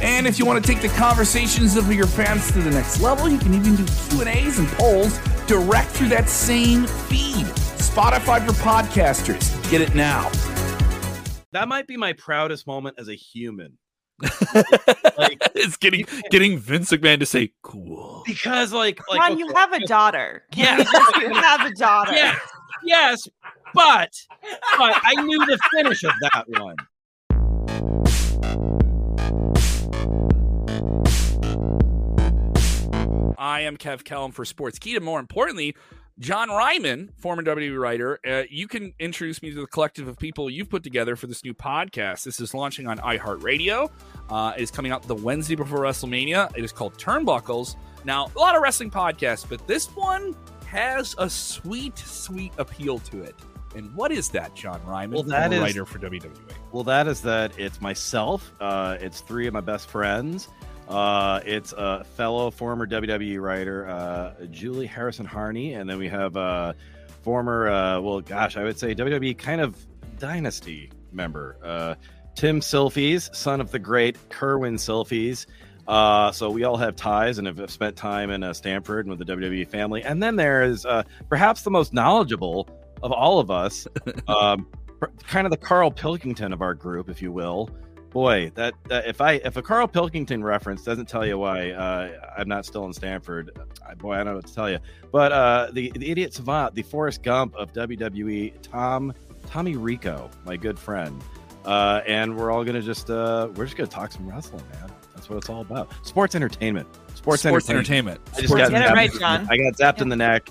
And if you want to take the conversations of your fans to the next level, you can even do Q&As and polls direct through that same feed. Spotify for podcasters. Get it now. That might be my proudest moment as a human. like, it's getting getting Vince McMahon to say cool because like like Ron, okay, you have a daughter. Can yeah, you have a daughter. Yes, yes, but but I knew the finish of that one. I am Kev Kellam for Sports Sportskeeda. More importantly, John Ryman, former WWE writer, uh, you can introduce me to the collective of people you've put together for this new podcast. This is launching on iHeartRadio. Uh, it is coming out the Wednesday before WrestleMania. It is called Turnbuckles. Now, a lot of wrestling podcasts, but this one has a sweet, sweet appeal to it. And what is that, John Ryman? Well, that is, writer for WWE. Well, that is that it's myself. Uh, it's three of my best friends uh, it's a fellow former WWE writer, uh, Julie Harrison Harney, and then we have a former, uh, well, gosh, I would say WWE kind of dynasty member, uh, Tim Silfies, son of the great Kerwin Silfies. Uh, so we all have ties and have spent time in uh, Stamford and with the WWE family. And then there is uh, perhaps the most knowledgeable of all of us, um, kind of the Carl Pilkington of our group, if you will boy, that, that, if I if a Carl Pilkington reference doesn't tell you why uh, I'm not still in Stamford, I, boy, I don't know what to tell you. But uh, the the idiot savant, the Forrest Gump of WWE, Tom Tommy Rico, my good friend, uh, and we're all gonna just uh, we're just gonna talk some wrestling, man. That's what it's all about. Sports entertainment. Sports, Sports entertainment. entertainment. I just Sports got, right, John. I got zapped in the neck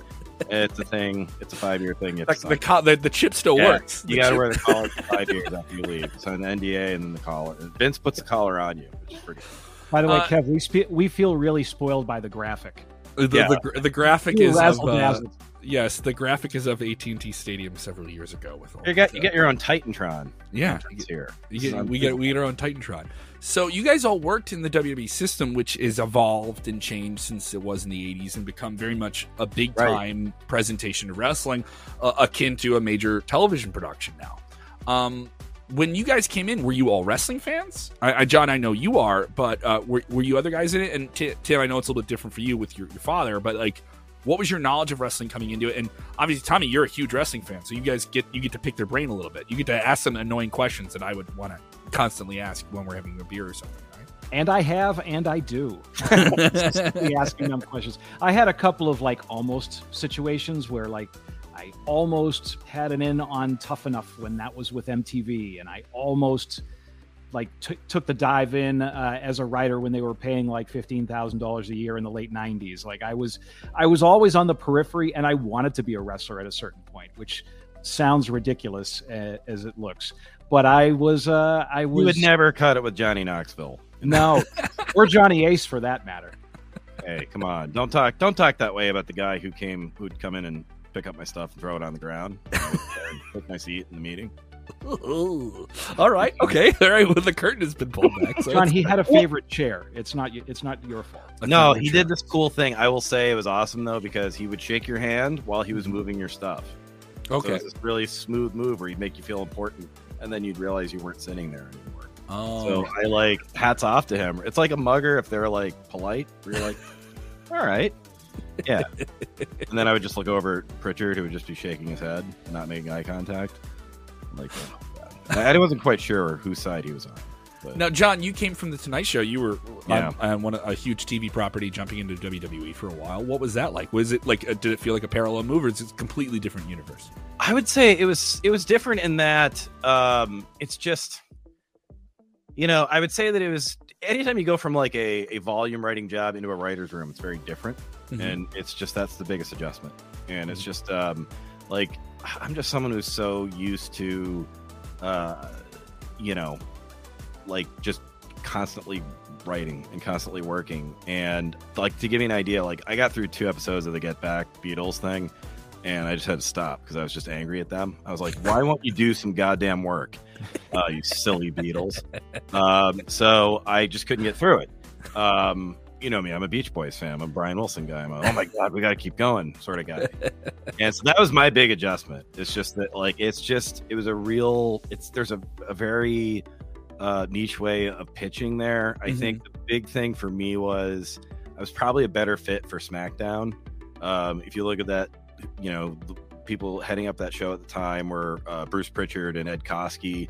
it's a thing. It's a five year thing. Like the, co- the, the chip still yeah, works. You got to wear the collar for five years after you leave. So an NDA and then the collar. Vince puts the collar on you, which is pretty. By the way, uh, Kev, we spe- we feel really spoiled by the graphic. The, yeah. the, the graphic is of, uh, yes, the graphic is of AT and T Stadium several years ago. With all you get, you get your own Titantron. Yeah, here. You get, we get we get our own Titantron. So you guys all worked in the WWE system, which is evolved and changed since it was in the '80s and become very much a big time right. presentation of wrestling, uh, akin to a major television production now. Um, when you guys came in, were you all wrestling fans? I, I John, I know you are, but uh, were, were you other guys in it? And Tim, I know it's a little bit different for you with your, your father, but like, what was your knowledge of wrestling coming into it? And obviously, Tommy, you're a huge wrestling fan, so you guys get you get to pick their brain a little bit. You get to ask them annoying questions that I would want to constantly ask when we're having a beer or something. Right? And I have, and I do. asking them questions. I had a couple of like almost situations where like I almost had an in on Tough Enough when that was with MTV, and I almost like t- took the dive in uh, as a writer when they were paying like fifteen thousand dollars a year in the late '90s. Like I was, I was always on the periphery, and I wanted to be a wrestler at a certain point, which sounds ridiculous uh, as it looks but I was uh, I was. You would never cut it with Johnny Knoxville. No, or Johnny Ace for that matter. Hey, come on! Don't talk don't talk that way about the guy who came who'd come in and pick up my stuff and throw it on the ground, take my seat in the meeting. All right, okay, all right. Well, the curtain has been pulled back. So John, he had a favorite chair. It's not. It's not your fault. no, he chair. did this cool thing. I will say it was awesome though because he would shake your hand while he was moving your stuff. Okay, so this really smooth move where he'd make you feel important and then you'd realize you weren't sitting there anymore. Oh. So I like hats off to him. It's like a mugger if they're like polite. You're like, all right. Yeah. and then I would just look over at Pritchard who would just be shaking his head, not making eye contact. Like, oh, I wasn't quite sure whose side he was on. But. Now, John, you came from the Tonight Show. You were yeah. on, on one a huge TV property, jumping into WWE for a while. What was that like? Was it like? A, did it feel like a parallel move, or is it a completely different universe? I would say it was. It was different in that um, it's just, you know, I would say that it was. Anytime you go from like a, a volume writing job into a writer's room, it's very different, mm-hmm. and it's just that's the biggest adjustment. And mm-hmm. it's just um, like I'm just someone who's so used to, uh, you know, like just constantly writing and constantly working. And like to give you an idea, like I got through two episodes of the Get Back Beatles thing, and I just had to stop because I was just angry at them. I was like, why won't you do some goddamn work, uh, you silly Beatles? Um, so I just couldn't get through it. Um, you know me, I'm a Beach Boys fan. I'm a Brian Wilson guy. I'm a, oh my god, we got to keep going sort of guy. and so that was my big adjustment. It's just that like it's just it was a real. It's there's a, a very uh, niche way of pitching there. I Mhm. think the big thing for me was I was probably a better fit for SmackDown. Um, if you look at that, you know, people heading up that show at the time were uh, Bruce Pritchard and Ed Koskey.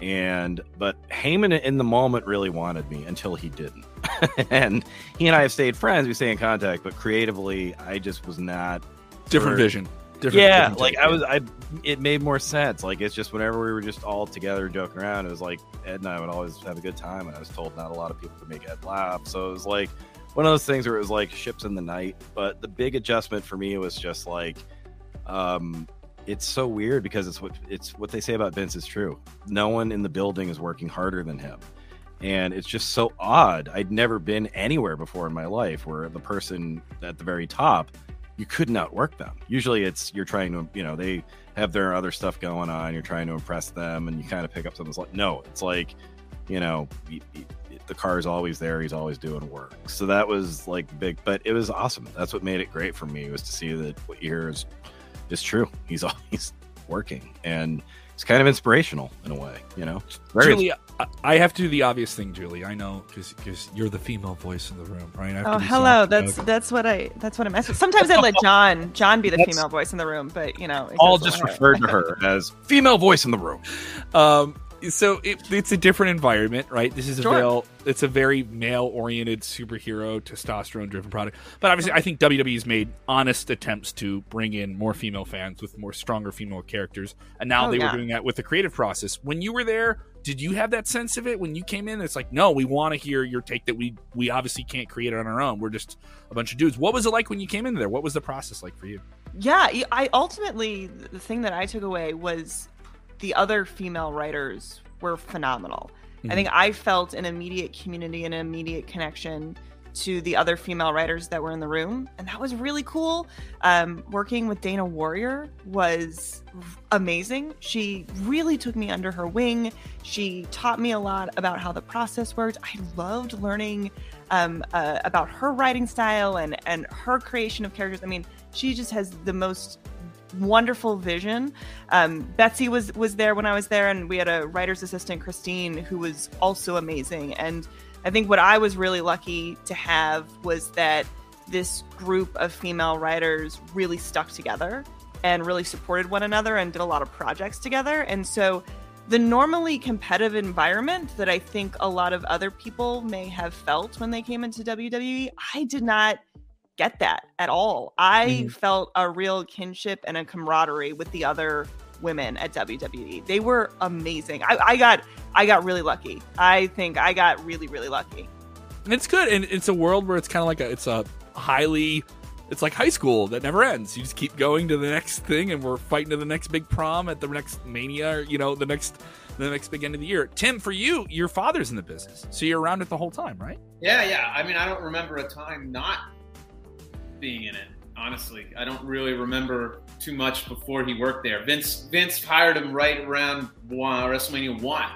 And but Heyman in the moment really wanted me until he didn't. and he and I have stayed friends. We stay in contact, but creatively, I just was not Different vision. Different, yeah, different like I was, I it made more sense. Like it's just whenever we were just all together joking around, it was like Ed and I would always have a good time, and I was told not a lot of people could make Ed laugh, so it was like one of those things where it was like ships in the night. But the big adjustment for me was just like, um, it's so weird because it's what it's what they say about Vince is true. No one in the building is working harder than him. And it's just so odd. I'd never been anywhere before in my life where the person at the very top you couldn't outwork them. Usually it's you're trying to, you know, they have their other stuff going on, you're trying to impress them and you kind of pick up something like no, it's like, you know, y- y- the car is always there, he's always doing work. So that was like big, but it was awesome. That's what made it great for me was to see that what you hear is is true. He's always working and it's kind of inspirational in a way, you know. Very Julie, I, I have to do the obvious thing, Julie. I know because you're the female voice in the room, right? I have Oh, do hello. something. That's that's what I that's what I'm asking. Sometimes I let John John be the That's- female voice in the room, but you know, it I'll just away. refer to her as female voice in the room. Um, so it, it's a different environment, right? This is a Sure. male, it's a very male-oriented superhero, testosterone-driven product. But obviously, I think WWE's made honest attempts to bring in more female fans with more stronger female characters, and now Oh, they yeah. were doing that with the creative process. When you were there, did you have that sense of it when you came in? It's like, no, we want to hear your take that we we obviously can't create it on our own. We're just a bunch of dudes. What was it like when you came in there? What was the process like for you? Yeah, I ultimately the thing that I took away was the other female writers were phenomenal. I think I felt an immediate community and an immediate connection to the other female writers that were in the room, and that was really cool. Um, working with Dana Warrior was amazing. She really took me under her wing. She taught me a lot about how the process worked. I loved learning um, uh, about her writing style and and her creation of characters. I mean, she just has the most wonderful vision. Um, Betsy was was there when I was there, and we had a writer's assistant, Christine, who was also amazing. And I think what I was really lucky to have was that this group of female writers really stuck together and really supported one another and did a lot of projects together. And so the normally competitive environment that I think a lot of other people may have felt when they came into WWE, I did not get that at mm. all. I mm. felt a real kinship and a camaraderie with the other women at WWE. They were amazing. I, I got I got really lucky. I think I got really really lucky. And it's good, and it's a world where it's kind of like a it's a highly it's like high school that never ends. You just keep going to the next thing, and we're fighting to the next big prom at the next mania, or you know, the next the next big end of the year. Tim, for you, your father's in the business, so you're around it the whole time, right? Yeah, yeah. I mean, I don't remember a time not being in it. Honestly, I don't really remember too much before he worked there. Vince Vince hired him right around one, WrestleMania one,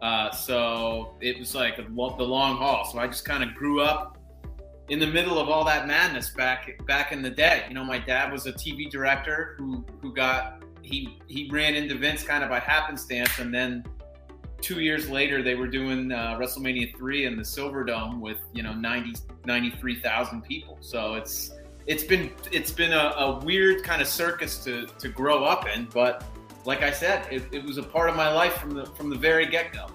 uh, so it was like the long haul. So I just kind of grew up in the middle of all that madness back back in the day. You know, my dad was a TV director who who got he he ran into Vince kind of by happenstance, and then two years later they were doing uh, WrestleMania three in the Silverdome with you know 90 93,000 people. So it's it's been it's been a, a weird kind of circus to to grow up in, but like I said, it, it was a part of my life from the from the very get go.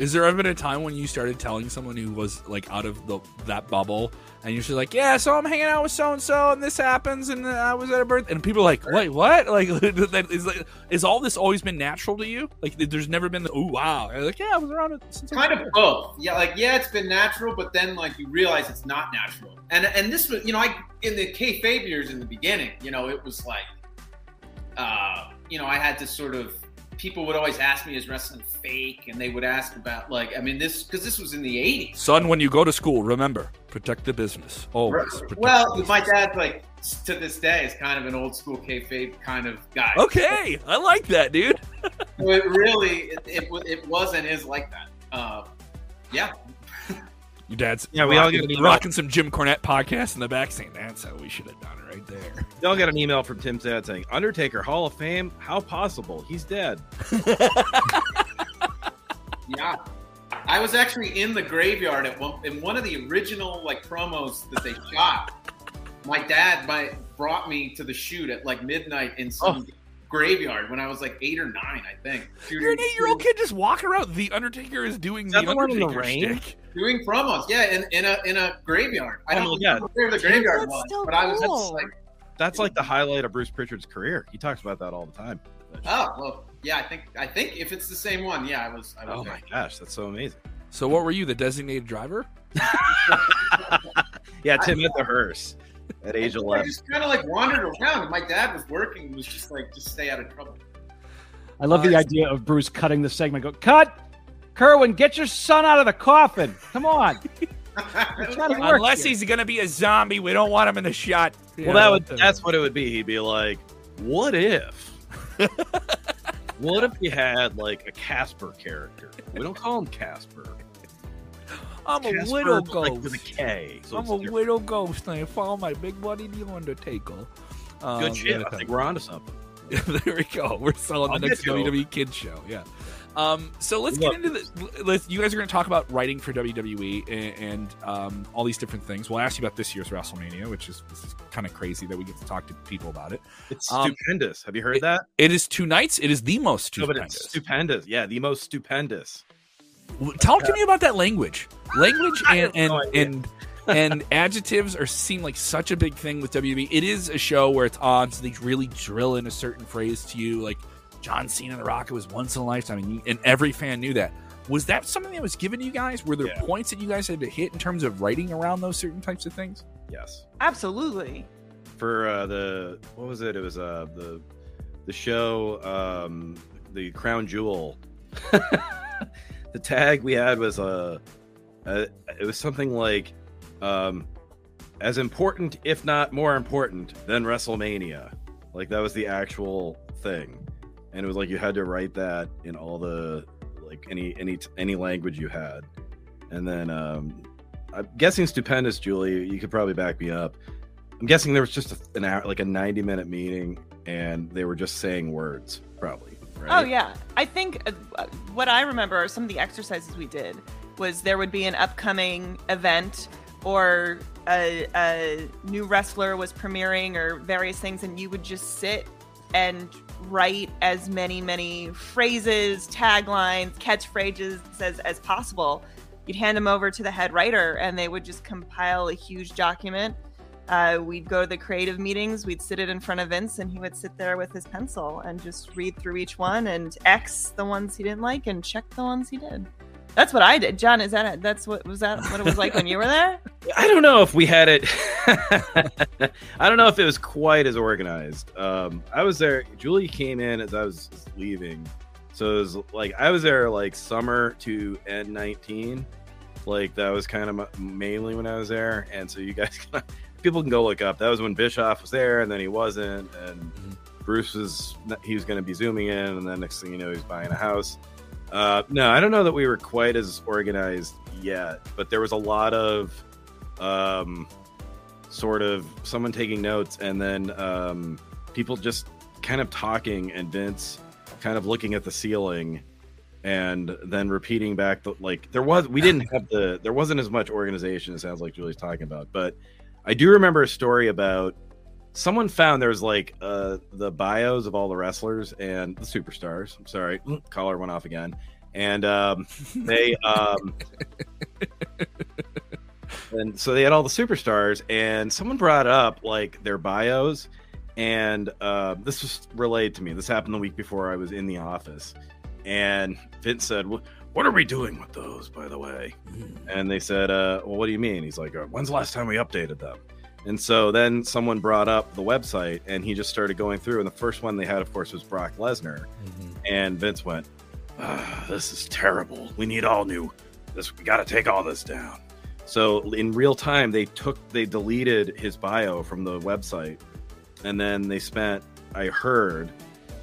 Is there ever been a time when you started telling someone who was like out of the that bubble, and you're just like, "Yeah, so I'm hanging out with so and so, and this happens, and I was at a birth," and people are like, "Wait, what? Like, is like, is all this always been natural to you? Like, there's never been the, oh wow, like, yeah, I was around it since kind of both. Yeah, like yeah, it's been natural, but then like you realize it's not natural. And and this was, you know, I in the kayfabe years in the beginning, you know, it was like, uh, you know, I had to sort of people would always ask me, "Is wrestling fake?" And they would ask about like, I mean, this because this was in the '80s. Son, when you go to school, remember protect the business. Always. protect Well, business. my dad's like to this day is kind of an old school kayfabe kind of guy. Okay, I like that, dude. It really, it, it, it was and is like that. Uh, yeah, Your dad's Yeah, we all rocking, get an email. rocking some Jim Cornette podcast in the back, saying that's how we should have done it right there. Y'all got an email from Tim Sad saying, Undertaker, Hall of Fame? How possible? He's dead. yeah. I was actually in the graveyard at one in one of the original like promos that they shot. My dad my, brought me to the shoot at like midnight in some oh. graveyard when I was like eight or nine, I think. You're an eight-year-old kid just walking around. The Undertaker is doing Is that the the one in the Undertaker rain? shtick. Doing promos. Yeah, in, in a in a graveyard. I Oh, don't yeah. know where the graveyard That's was, still but I was cool. like, That's like the highlight of Bruce Pritchard's career. He talks about that all the time. oh well, yeah. I think I think if it's the same one, yeah, I was. I was Oh there. my gosh, that's so amazing. So, what were you, the designated driver? Yeah, Tim at the hearse at age I 11. just kind of like wandered around. and My dad was working. and Was just like, just stay out of trouble. I love the uh, idea of Bruce cutting the segment. Go cut, Kerwin, get your son out of the coffin. Come on. We're trying to work Unless here. he's going to be a zombie, we don't want him in the shot. Well, that would that's what it would be. He'd be like, "What if? what if you had like a Casper character? We don't call him Casper. I'm a widow but, like, ghost. with a K. So I'm a different. widow ghost, and I follow my big buddy the Undertaker. Um, Good shit. yeah, I think we're onto something. there we go. We're selling I'll the next you WWE Kids show. Yeah. Um, so let's Look. get into the. Let's, you guys are going to talk about writing for WWE and, and um, all these different things. We'll ask you about this year's WrestleMania, which is, is kind of crazy that we get to talk to people about it. It's Um, stupendous. Have you heard that? It is two nights. It is the most No, but stupendous. it's stupendous. Yeah, the most stupendous. Talk to me about that language. Language and and no and, and adjectives are seem like such a big thing with WWE. It is a show where it's on, so they really drill in a certain phrase to you, like John Cena and The Rock. It was once in a lifetime, and, you, and every fan knew that. Was that something that was given to you guys? Were there Yeah. points that you guys had to hit in terms of writing around those certain types of things? Yes. Absolutely. For uh, the what was it? It was uh the the show um the Crown Jewel. the tag we had was uh, uh it was something like um as important if not more important than WrestleMania. Like that was the actual thing. And it was like you had to write that in all the like any any any language you had. And then um I'm guessing stupendous, Julie. You could probably back me up. I'm guessing there was just a, an hour, like a 90 minute meeting, and they were just saying words, probably. Right? Oh yeah, I think uh, what I remember are some of the exercises we did was there would be an upcoming event or a, a new wrestler was premiering or various things, and you would just sit and write as many many phrases, taglines, catchphrases as as possible. You'd hand them over to the head writer, and they would just compile a huge document. Uh, we'd go to the creative meetings. We'd sit it in front of Vince, and he would sit there with his pencil and just read through each one and X the ones he didn't like and check the ones he did. That's what I did. John, is that that's what was that what it was like when you were there? I don't know if we had it. I don't know if it was quite as organized. Um, I was there. Julie came in as I was leaving, so it was like I was there like summer to end nineteen. Like that was kind of mainly when I was there, and so you guys, can, people can go look up. That was when Bischoff was there, and then he wasn't, and Bruce was he was going to be zooming in, and then next thing you know, he's buying a house. Uh, no, I don't know that we were quite as organized yet, but there was a lot of um, sort of someone taking notes and then um, people just kind of talking and Vince kind of looking at the ceiling and then repeating back the like there was we didn't have the there wasn't as much organization it sounds like Julie's talking about but I do remember a story about someone found there was like uh the bios of all the wrestlers and the superstars. I'm sorry. Collar went off again. And um they um and so they had all the superstars and someone brought up like their bios. And uh, this was relayed to me. This happened the week before i was in the office. And vince said "Wh- what are we doing with those by the way? And they said uh, well what do you mean? He's like uh, when's the last time we updated them And so then someone brought up the website and he just started going through. And the first one they had, of course, was Brock Lesnar. And Vince went, ah, This is terrible. We need all new. This we got to take all this down. So in real time, they took they deleted his bio from the website, and then they spent, I heard,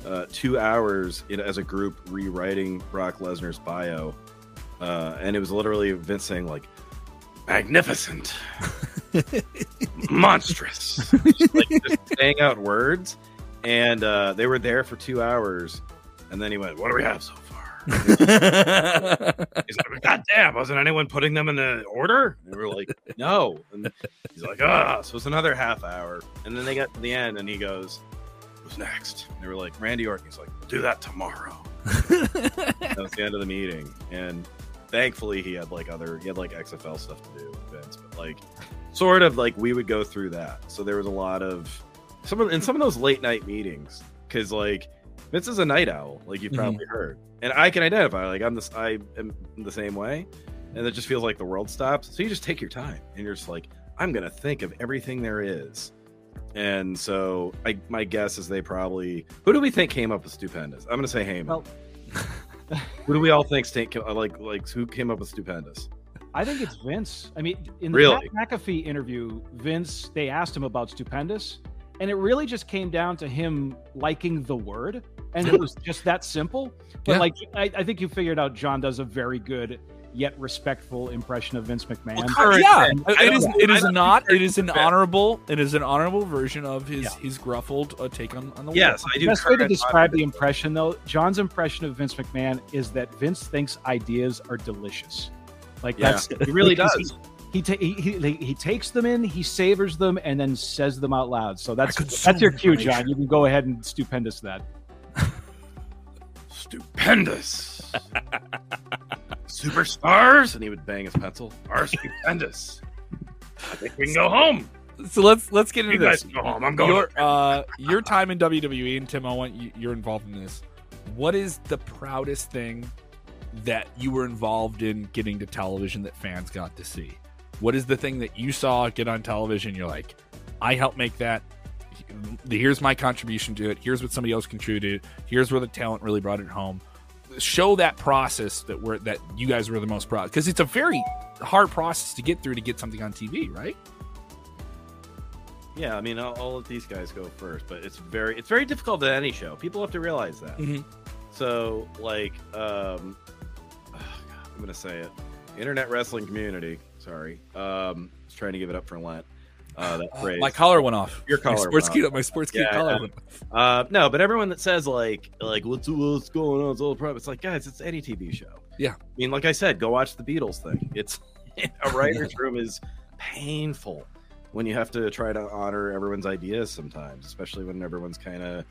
uh, two hours in, as a group rewriting Brock Lesnar's bio, uh, and it was literally Vince saying like, "Magnificent, monstrous," just, like just saying out words, and uh, they were there for two hours, and then he went, "What do we have so far?" He's like, God damn, wasn't anyone putting them in the order? And we were like, no. And he's like, ah, so it's another half hour. And then they got to the end and he goes, Who's next? And they were like, Randy Orton. He's like, we'll do that tomorrow. that was the end of the meeting. And thankfully he had like other he had like XFL stuff to do with Vince, but like sort of like we would go through that. So there was a lot of some of in some of those late night meetings, because like Vince is a night owl, like you've Mhm. probably heard, and I can identify. Like I'm this, I am the same way, and it just feels like the world stops. So you just take your time, and you're just like, I'm gonna think of everything there is. And so, I my guess is they probably who do we think came up with stupendous? I'm gonna say Heyman. Well- who do we all think sta- like like who came up with stupendous? I think it's Vince. I mean, in the Really? Pat McAfee interview, Vince, they asked him about stupendous, and it really just came down to him liking the word, and it was just that simple. But Yeah. like, I, I think you figured out John does a very good yet respectful impression of Vince McMahon. Current yeah, Vince. I it don't is. know. It I is don't not. think It is an honorable. It is an honorable version of his Yeah. his gruffled uh, take on, on the Yes, world. I The do. best way to describe the impression, though, John's impression of Vince McMahon is that Vince thinks ideas are delicious. Like Yeah, that's he really does. He, he, ta- he, he he takes them in, he savors them, and then says them out loud. So that's that's your cue. John. You can go ahead and stupendous that. stupendous. Superstars, and he would bang his pencil. Are stupendous. I think we can go home. So let's let's get into You guys this. go home. I'm going. Your uh your time in WWE and Tim, I want you, you're involved in this. What is the proudest thing that you were involved in getting to television that fans got to see? What is the thing that you saw get on television? You're like, I helped make that. Here's my contribution to it. Here's what somebody else contributed. Here's where the talent really brought it home. Show that process that we're that you guys were the most proud because it's a very hard process to get through to get something on TV, right? Yeah, I mean, I'll, I'll let these guys go first, but it's very it's very difficult at any show. People have to realize that. Mhm. So, like, um, I'm gonna say it. Internet wrestling community. Sorry, um, I was trying to give it up for Lent. Uh, that phrase. My collar went off. Your collar. My sports went key, my sports key Yeah, collar went off. Uh, no, but everyone that says like like what's what's going on? It's all problem. It's like guys, it's any TV show. Yeah. I mean, like I said, go watch the Beatles thing. It's a writer's room is painful when you have to try to honor everyone's ideas sometimes, especially when everyone's kind of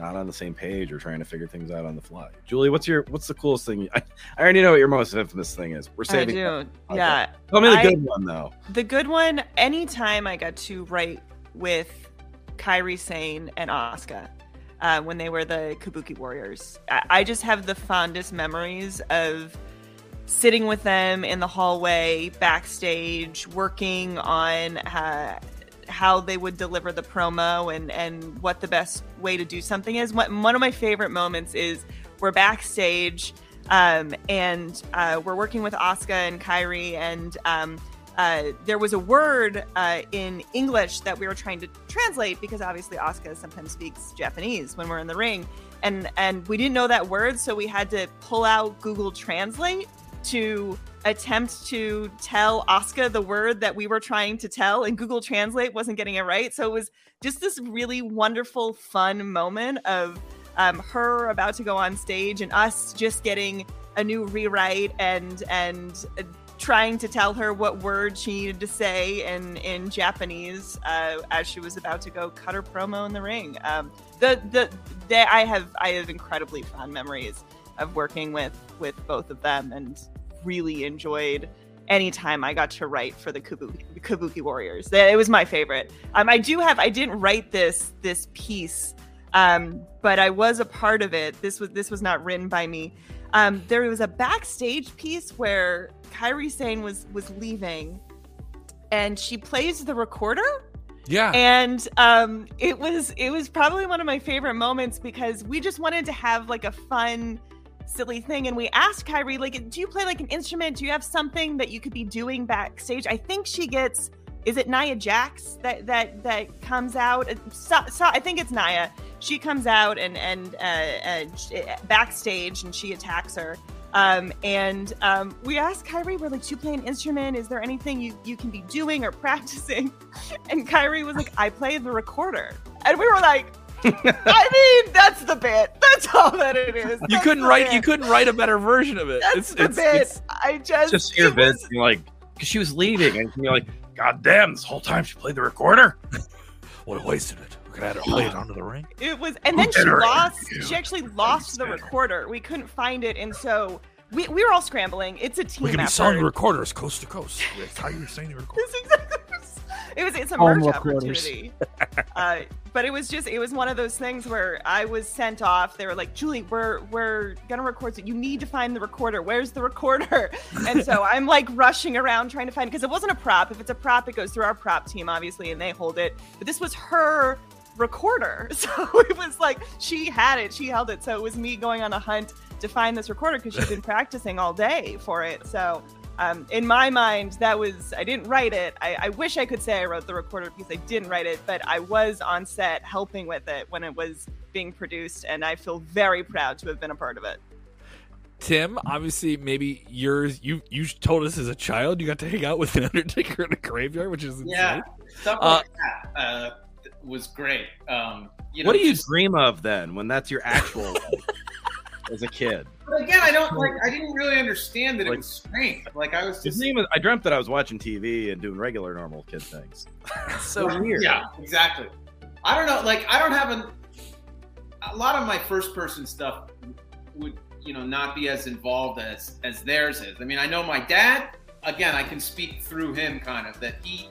not on the same page or trying to figure things out on the fly. Julie, what's your what's the coolest thing? I, I already know what your most infamous thing is. We're I saving. do. Okay. Yeah. Tell me the I- good one though. The good one, anytime I got to write with Kairi Sane and Asuka uh, when they were the Kabuki Warriors, I, I just have the fondest memories of sitting with them in the hallway, backstage, working on uh, how they would deliver the promo and, and what the best way to do something is. One of my favorite moments is we're backstage um, and uh, we're working with Asuka and Kairi, and um, uh, there was a word uh, in English that we were trying to translate because obviously Asuka sometimes speaks Japanese when we're in the ring, and and we didn't know that word, so we had to pull out Google Translate to attempt to tell Asuka the word that we were trying to tell, and Google Translate wasn't getting it right. So it was just this really wonderful, fun moment of um, her about to go on stage and us just getting a new rewrite and and uh, trying to tell her what word she needed to say in in Japanese uh, as she was about to go cut her promo in the ring. Um, the the they, I have I have incredibly fond memories of working with with both of them and really enjoyed anytime I got to write for the Kabuki, Kabuki Warriors. That- It was my favorite. Um, I do have I didn't write this this piece, um, but I was a part of it. This was this was not written by me. Um, there was a backstage piece where Kairi Sane was was leaving, and she plays the recorder. Yeah. and um, it was it was probably one of my favorite moments because we just wanted to have like a fun silly thing and we asked Kairi like do you play like an instrument do you have something that you could be doing backstage I think she gets is it Nia Jax that that that comes out so, so I think it's Nia she comes out and and uh, uh, backstage and she attacks her um, and um, we asked Kairi, we're like, do you play an instrument? Is there anything you, you can be doing or practicing? And Kairi was like, I play the recorder. And we were like, I mean, that's the bit. That's all that it is. you couldn't write. bit. You couldn't write a better version of it. That's it's, the it's, bit. it's- I just, Just hear it was- like, because she was leaving, and you're like, God damn, this whole time she played the recorder. would have wasted it. We could have had her play it onto the ring. It was, and then she lost. She actually lost the recorder. We couldn't find it, and so we, we were all scrambling. It's a team We could be effort. selling recorders coast to coast. That's how you were saying the recorder. It's exactly- it was it's a merge recorders. opportunity. uh, but it was just it was one of those things where I was sent off. They were like, Julie, we're we're gonna record it. You need to find the recorder. Where's the recorder? And so I'm like rushing around trying to find because it wasn't a prop. If it's a prop, it goes through our prop team, obviously, and they hold it. But this was her recorder. So it was like she had it, she held it. So it was me going on a hunt to find this recorder because she'd been practicing all day for it. So um, in my mind, that was I didn't write it. I, I wish I could say I wrote the recorder piece. I didn't write it, but I was on set helping with it when it was being produced, and I feel very proud to have been a part of it. Tim, obviously, maybe yours. You you told us as a child you got to hang out with an Undertaker in a graveyard, which is insane. Yeah, stuff Uh, like that uh, was great. Um, you know, what do you just- dream of then when that's your actual life as a kid? But again, I don't like. I didn't really understand that Like- it was strange. Like I was His just name is, I dreamt that I was watching TV and doing regular normal kid things. so weird. Yeah, exactly. I don't know. Like I don't have an, a lot of my first person stuff would you know not be as involved as as theirs is. I mean, I know my dad. Again, I can speak through him kind of that he.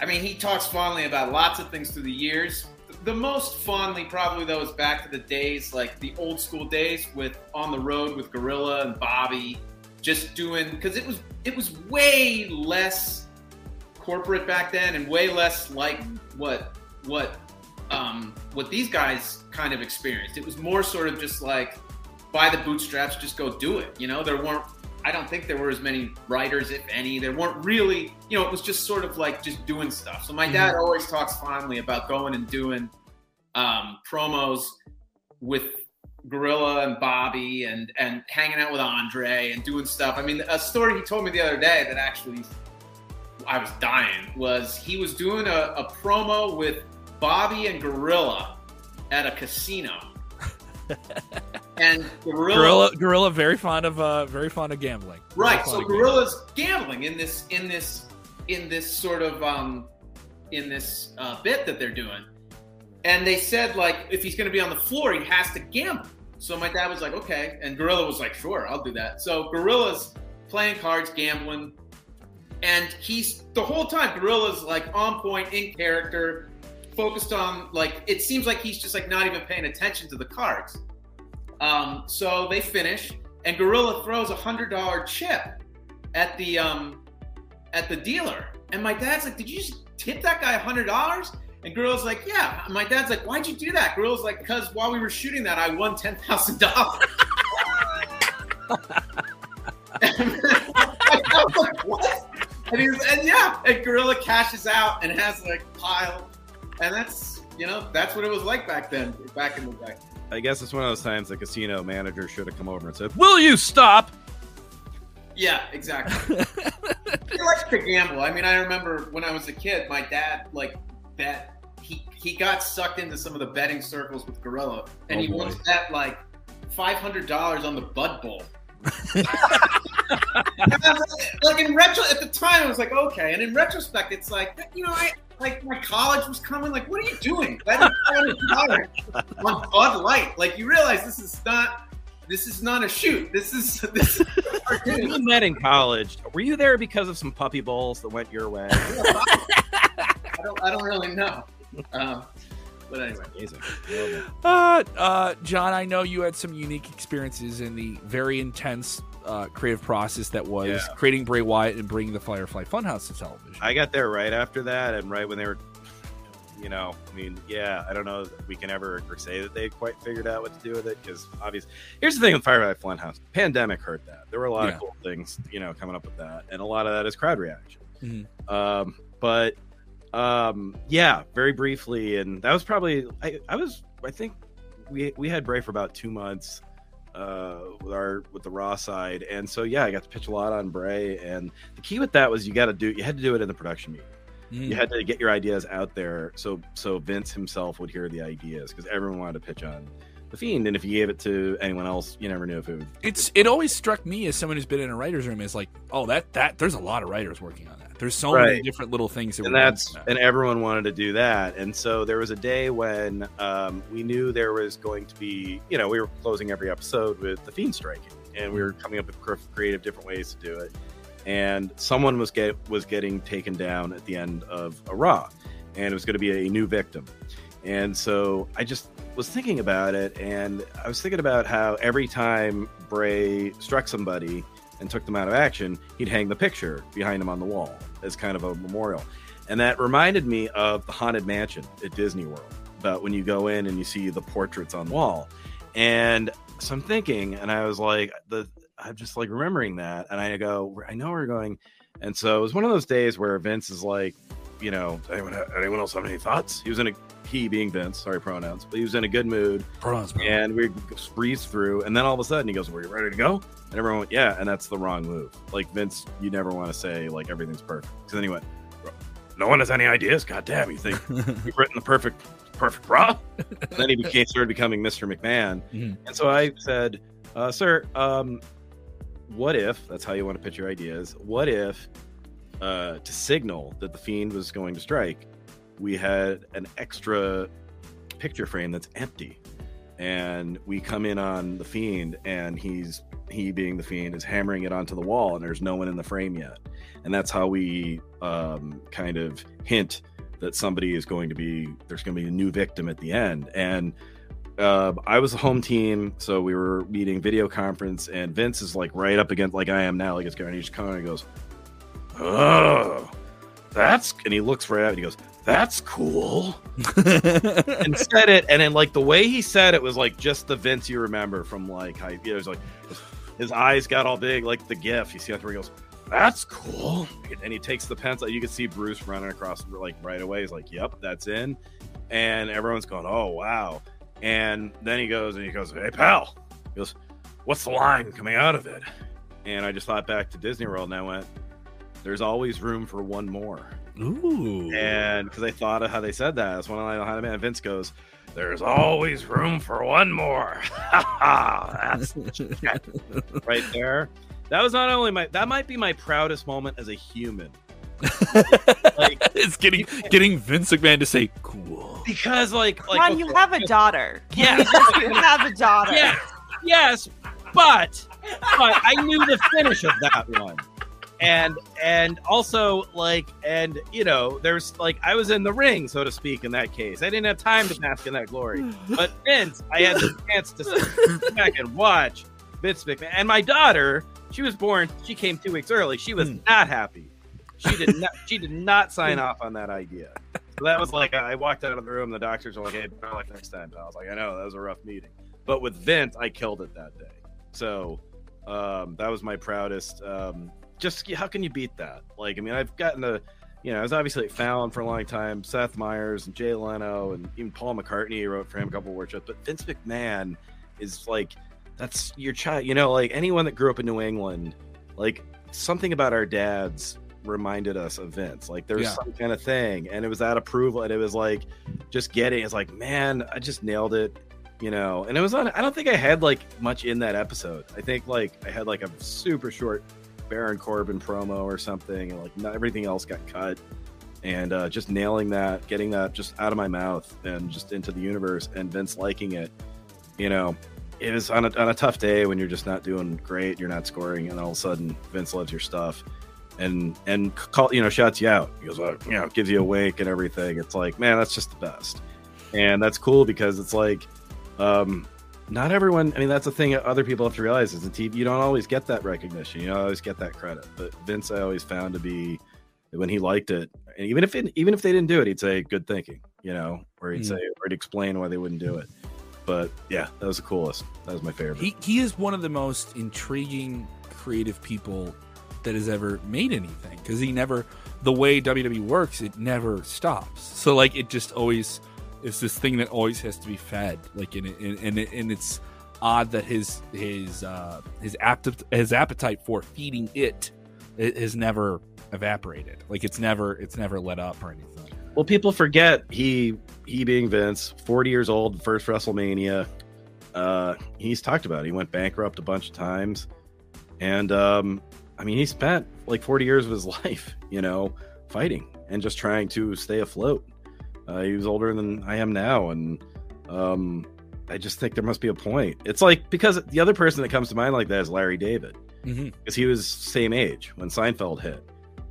I mean, he talks fondly about lots of things through the years. The most fondly, probably though, is back to the days like the old school days with on the road with Gorilla and Bobby, just doing because it was it was way less corporate back then and way less like what what um, what these guys kind of experienced. It was more sort of just like by the bootstraps, just go do it. You know, there weren't. I don't think there were as many writers, if any. There weren't really. You know, it was just sort of like just doing stuff. So my dad always talks fondly about going and doing um, promos with Gorilla and Bobby and and hanging out with Andre and doing stuff. I mean, a story he told me the other day that actually I was dying was he was doing a, a promo with Bobby and Gorilla at a casino. and Gorilla, Gorilla, Gorilla, very fond of uh, very fond of gambling. Right, so of gambling. Gorilla's gambling in this in this in this sort of um in this uh, bit that they're doing. And they said like if he's going to be on the floor, he has to gamble. So my dad was like, okay, and Gorilla was like, sure, I'll do that. So Gorilla's playing cards, gambling, and he's the whole time Gorilla's like on point, in character, focused on like it seems like he's just like not even paying attention to the cards. Um, so they finish, and Gorilla throws a hundred dollar chip at the um at the dealer, and my dad's like, "Did you just tip that guy a hundred dollars?" And Gorilla's like, "Yeah." My dad's like, "Why'd you do that?" Gorilla's like, "Because while we were shooting that, I won ten thousand dollars." what? And he's and yeah, and Gorilla cashes out and has like a pile, and that's you know that's what it was like back then, back in the day. I guess it's one of those times the casino manager should have come over and said, "Will you stop?" Yeah, exactly. he likes to gamble. I mean, I remember when I was a kid, my dad like bet. He he got sucked into some of the betting circles with Gorilla, and Oh, he boy. once bet like five hundred dollars on the Bud Bowl. like in retro, at the time, I was like, okay, and in retrospect, it's like you know, I like my college was coming. Like, what are you doing? Betting $500 on Bud Light. Like, you realize this is not. This is not a shoot. This is this. Is You met in college. Were you there because of some puppy bowls that went your way? I don't. I don't really know. Um, but anyway, Amazing. Uh, uh, John, I know you had some unique experiences in the very intense uh, creative process that was Yeah. creating Bray Wyatt and bringing the Firefly Funhouse to television. I got there right after that, and right when they were, you know, I mean, yeah, I don't know that we can ever say that they quite figured out what to do with it because obviously, here's the thing with Firefly Funhouse: pandemic hurt that. There were a lot Yeah. of cool things, you know, coming up with that, and a lot of that is crowd reaction. Mhm. Um, but um, yeah, very briefly, and that was probably I, I was I think we we had Bray for about two months uh with our with the raw side and so yeah i got to pitch a lot on bray and the key with that was you got to do you had to do it in the production meeting Mm. you had to get your ideas out there so so vince himself would hear the ideas because everyone wanted to pitch on the fiend and if you gave it to anyone else you never knew if it would it's it always struck me as someone who's been in a writer's room is like, oh, that that there's a lot of writers working on that. There's so many different little things that and that's that. and everyone wanted to do that. And so there was a day when um, we knew there was going to be you know we were closing every episode with the fiend striking and we were coming up with creative different ways to do it. And someone was get was getting taken down at the end of a raw and it was going to be a new victim and so i just was thinking about it and i was thinking about how every time bray struck somebody and took them out of action, he'd hang the picture behind him on the wall as kind of a memorial. And that reminded me of the Haunted Mansion at Disney World, about when you go in and you see the portraits on the wall. And so I'm thinking, and I was like, the I'm just like remembering that, and I go, I know we're going. And so it was one of those days where Vince is like, you know, anyone, anyone else have any thoughts? He was in a he being Vince, sorry pronouns, but he was in a good mood. Pronouns, bro. and we breezed through and then all of a sudden he goes were you ready to go? And everyone went yeah and that's the wrong move. Like vince you never want to say like everything's perfect. Because then he went no one has any ideas? God damn you think you've written the perfect perfect raw then he became started becoming mr mcmahon. Mhm. and so i said uh, sir um, what if that's how you want to pitch your ideas what if uh, to signal that the fiend was going to strike we had an extra picture frame that's empty and we come in on the fiend and he's he being the fiend is hammering it onto the wall and there's no one in the frame yet and that's how we um, kind of hint that somebody is going to be there's going to be a new victim at the end and uh, I was the home team, so we were meeting video conference, and Vince is like right up against like I am now, like it's going. He just kind of goes, "Oh, that's," and he looks right at it. And he goes, "That's cool." and said it, and then like the way he said it was like just the Vince you remember from like how you know, it was like his eyes got all big, like the GIF. You see where he goes, "That's cool," and he takes the pencil. You can see Bruce running across like right away. He's like, "Yep, that's in," and everyone's going, "Oh wow!" And then he goes and he goes, "Hey pal," he goes, "What's the line coming out of it?" And I just thought back to Disney World, and I went, "There's always room for one more." Ooh. And because I thought of how they said that, that's when I know how to man. Vince goes, "There's always room for one more." that's right there. That was not only my that might be my proudest moment as a human. like it's getting getting Vince McMahon to say cool. because like like Ron, you have a daughter. Yeah. You you have a daughter. yes, yes, but but I knew the finish of that one. And and also like and you know there's like I was in the ring so to speak in that case I didn't have time to bask in that glory but Vince I had the chance to sit back and watch Vince McMahon and my daughter she was born she came two weeks early she was Hmm. not happy she did not she did not sign off on that idea so that was like I walked out of the room the doctors were like hey better luck next time I was like I know that was a rough meeting but with Vince, I killed it that day. So um, that was my proudest. Um, just how can you beat that? Like, I mean, I've gotten to, you know, I was obviously at Fallon for a long time, Seth Meyers and Jay Leno, and even Paul McCartney wrote for him a couple of workshops. But Vince McMahon is like, that's your child. You know, like anyone that grew up in New England, like something about our dads reminded us of Vince. Like there's Yeah. some kind of thing, and it was that approval, and it was like just getting. It's like, man, I just nailed it you know and it was on i don't think i had like much in that episode i think like i had like a super short baron corbin promo or something and like not everything else got cut. And uh, just nailing that getting that just out of my mouth and just into the universe and vince liking it you know it was on a, on a tough day when you're just not doing great you're not scoring and all of a sudden vince loves your stuff. And and call you know shouts you out. He goes uh, you know gives you a wink and everything. It's like man that's just the best. And that's cool because it's like um not everyone. I mean, that's the thing. Other people have to realize is the TV. You don't always get that recognition. You don't always get that credit. But Vince, I always found to be when he liked it, and even if it, even if they didn't do it, he'd say good thinking. You know, or he'd Mm. say or he'd explain why they wouldn't do it. But yeah, that was the coolest. That was my favorite. He he is one of the most intriguing creative people that has ever made anything because he never the way WWE works it never stops. So like it just always it's this thing that always has to be fed. Like it, and and, and it's odd that his his uh, his apt his appetite for feeding it, it has never evaporated. Like it's never it's never let up or anything. Well, people forget he he being Vince, forty years old, first WrestleMania. Uh, he's talked about it. he went bankrupt a bunch of times, and um, I mean, he spent like forty years of his life, you know, fighting and just trying to stay afloat. Uh, he was older than I am now, and um, I just think there must be a point. It's like because the other person that comes to mind like that is Larry David, Mm-hmm. because he was same age when Seinfeld hit,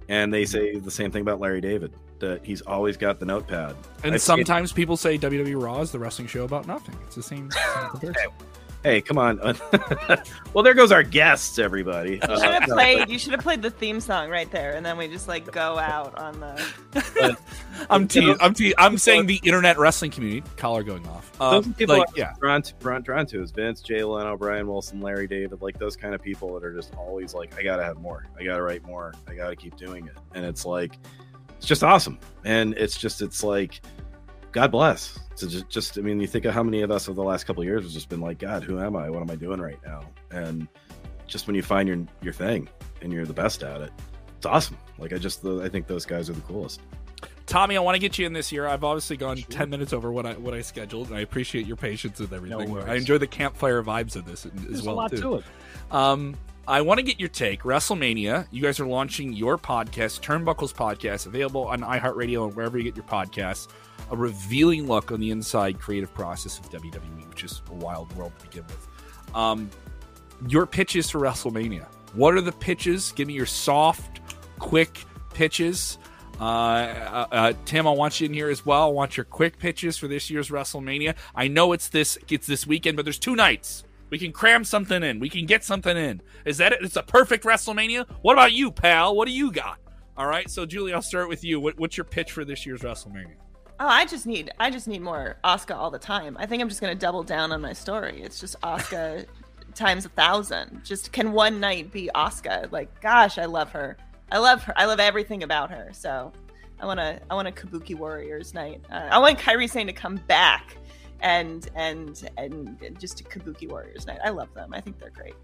and they say the same thing about Larry David that he's always got the notepad. And I've- sometimes people say WWE Raw is the wrestling show about nothing. It's the same. same comparison. Hey, come on. well, there goes our guests, everybody. You should Uh, have played. You should have played the theme song right there, and then we just like go out on the. I'm te- I'm te- I'm saying the internet wrestling community collar going off. those Um, are people like yeah, drawn to, drawn, drawn to is Vince, Jay Leno, Brian Wilson, Larry David, like those kind of people that are just always like, I gotta have more, I gotta write more, I gotta keep doing it, and it's like, it's just awesome, and it's just, it's like, God bless. To just, just, I mean, you think of how many of us over the last couple of years has just been like, God, who am I? What am I doing right now? And just when you find your your thing and you're the best at it, it's awesome. Like I just, I think those guys are the coolest. Tommy, I want to get you in this year. I've obviously gone ten minutes over what I what I scheduled, and I appreciate your patience with everything. worries. I enjoy the campfire vibes of this as There's well a lot too. to it. Um, I want to get your take. WrestleMania. You guys are launching your podcast, Turnbuckles Podcast, available on iHeartRadio and wherever you get your podcasts. A revealing look on the inside creative process of WWE, which is a wild world to begin with. Um, your pitches for WrestleMania. What are the pitches? Give me your soft, quick pitches. Uh, uh, uh, Tim, I want you in here as well. I want your quick pitches for this year's WrestleMania. I know it's this it's this weekend, but there's two nights. We can cram something in. We can get something in. Is that it? It's a perfect WrestleMania. What about you, pal? What do you got? All right. So, Julie, I'll start with you. What, what's your pitch for this year's WrestleMania? Oh, I just need. I just need more Asuka all the time. I think I'm just gonna double down on my story. It's just Asuka times a thousand. Just can one night be Asuka? Like, gosh, I love her. I love her. I love everything about her. So, I want to. I want a Kabuki Warriors night. Uh, I want Kairi Sane to come back, and and and just a Kabuki Warriors night. I love them. I think they're great.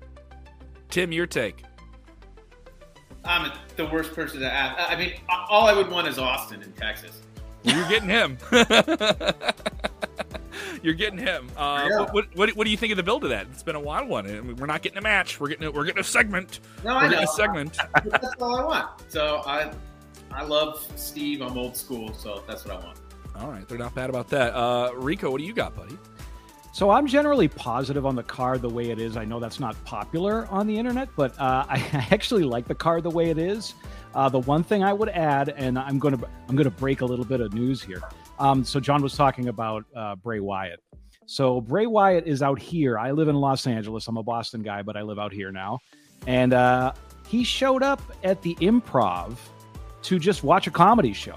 Tim, your take. I'm the worst person to ask. I mean, all I would want is Austin in Texas. You're getting him. you're getting him. Uh, Yeah. what, what, what, what do you think of the build of that? It's been a wild one. I mean, we're not getting a match. We're getting a, we're getting a segment. No, We're I know. getting a segment. That's all I want. So I, I love Steve. I'm old school, so that's what I want. All right, they're not bad about that. Uh, Rico, what do you got, buddy? So I'm generally positive on the card the way it is. I know that's not popular on the internet, but uh, I actually like the card the way it is. Uh, the one thing I would add, and I'm going to I'm going to break a little bit of news here. Um, so John was talking about uh, Bray Wyatt. So Bray Wyatt is out here. I live in Los Angeles. I'm a Boston guy, but I live out here now. And uh, he showed up at the Improv to just watch a comedy show.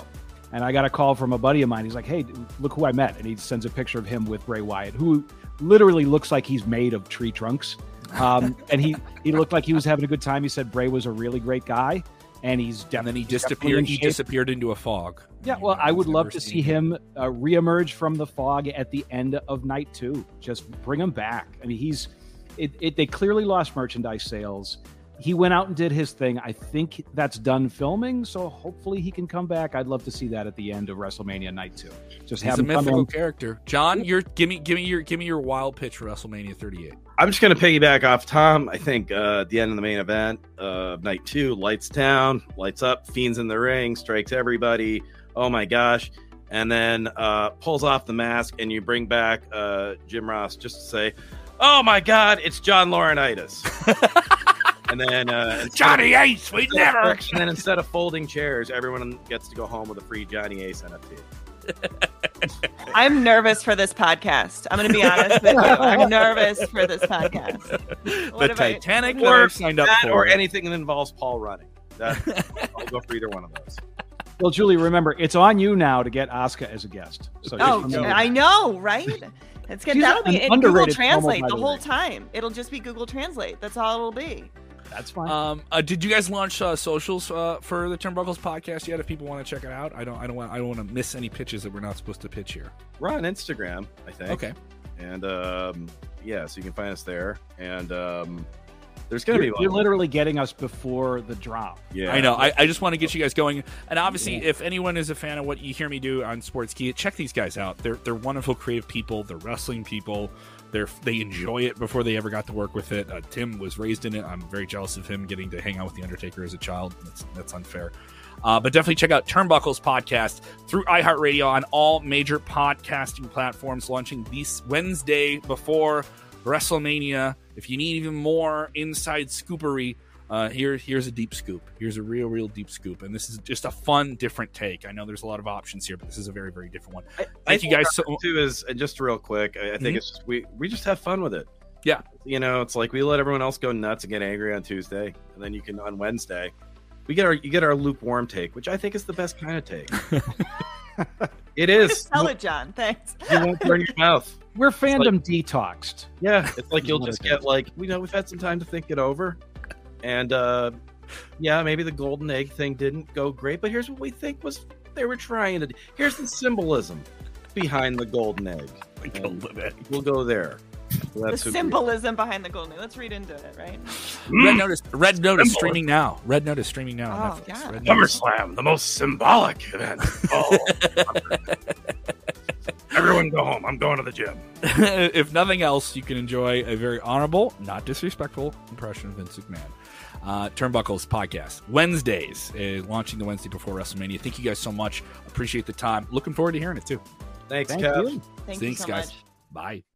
And I got a call from a buddy of mine. He's like, "Hey, look who I met!" And he sends a picture of him with Bray Wyatt, who literally looks like he's made of tree trunks. Um, and he he looked like he was having a good time. He said Bray was a really great guy, and he's And then he disappeared. He disappeared into a fog. Yeah, well, I would love to seen see him uh, reemerge from the fog at the end of night two. Just bring him back. I mean, he's it, it. They clearly lost merchandise sales. He went out and did his thing. I think that's done filming, so hopefully he can come back. I'd love to see that at the end of WrestleMania night two. Just He's have a him come mythical in. character. John, you're give me give me your give me your wild pitch for WrestleMania 38. I'm just going to piggyback off Tom. I think uh, at the end of the main event of night two, lights down, lights up, fiends in the ring, strikes everybody. Oh my gosh. And then uh, pulls off the mask, and you bring back uh, Jim Ross just to say, Oh my God, it's John Laurinaitis. and then uh, instead of- Johnny Ace, we never. And then instead of folding chairs, everyone gets to go home with a free Johnny Ace NFT. I'm nervous for this podcast. I'm going to be honest with you. I'm nervous for this podcast. the What have I- Titanic Or that I signed up that for. or anything that involves Paul running. That, I'll go for either one of those. Well, Julie, remember it's on you now to get Asuka as a guest. So Oh, I know, right? It's good. She's That'll be an in Google Translate the the whole way. time. It'll just be Google Translate. That's all it'll be. That's fine. Um, uh, did you guys launch uh, socials uh, for the Turnbuckles podcast yet? If people want to check it out, I don't. I don't want. I don't want to miss any pitches that we're not supposed to pitch here. We're on Instagram, I think. Okay. And um, yeah, so you can find us there. And um, there's going to you're, be you're literally getting us before the drop. yeah, I know. I, I just want to get you guys going. And obviously, if anyone is a fan of what you hear me do on Sports Key, check these guys out. They're they're wonderful, creative people. They're wrestling people. They're they enjoy it before they ever got to work with it. Uh, Tim was raised in it. I'm very jealous of him getting to hang out with the Undertaker as a child. That's that's unfair. Uh, but definitely check out Turnbuckles podcast through iHeartRadio on all major podcasting platforms, launching this Wednesday before WrestleMania. If you need even more inside scoopery, uh, here here's a deep scoop. Here's a real, real deep scoop, and this is just a fun, different take. I know there's a lot of options here, but this is a very, very different one. I Thank you guys so. too is and just real quick. I, I think Mhm. it's just we we just have fun with it. Yeah. you know, it's like we let everyone else go nuts and get angry on Tuesday, and then you can on Wednesday. We get our you get our lukewarm take, which I think is the best kind of take. it is. Tell it, John. Thanks. You won't burn your mouth. We're fandom detoxed. Yeah, it's like you'll just get like, we know we've had some time to think it over, and uh yeah, maybe the golden egg thing didn't go great, but here's what we think was they were trying to. do. Here's the symbolism behind the golden egg. And We'll go there. So The symbolism behind the golden. egg. Let's read into it, right? Red Notice, Red Notice Symbol. streaming now. Red Notice streaming now. on Oh, Netflix. yeah. Red Notice. SummerSlam, the most symbolic event. Oh, everyone go home. I'm going to the gym. if nothing else, you can enjoy a very honorable, not disrespectful impression of Vince McMahon. Uh, Turnbuckles podcast Wednesdays, uh, launching the Wednesday before WrestleMania. Thank you guys so much. Appreciate the time. Looking forward to hearing it too. Thanks, Thank Kev. you. Thank Thanks, you so guys. much. Bye.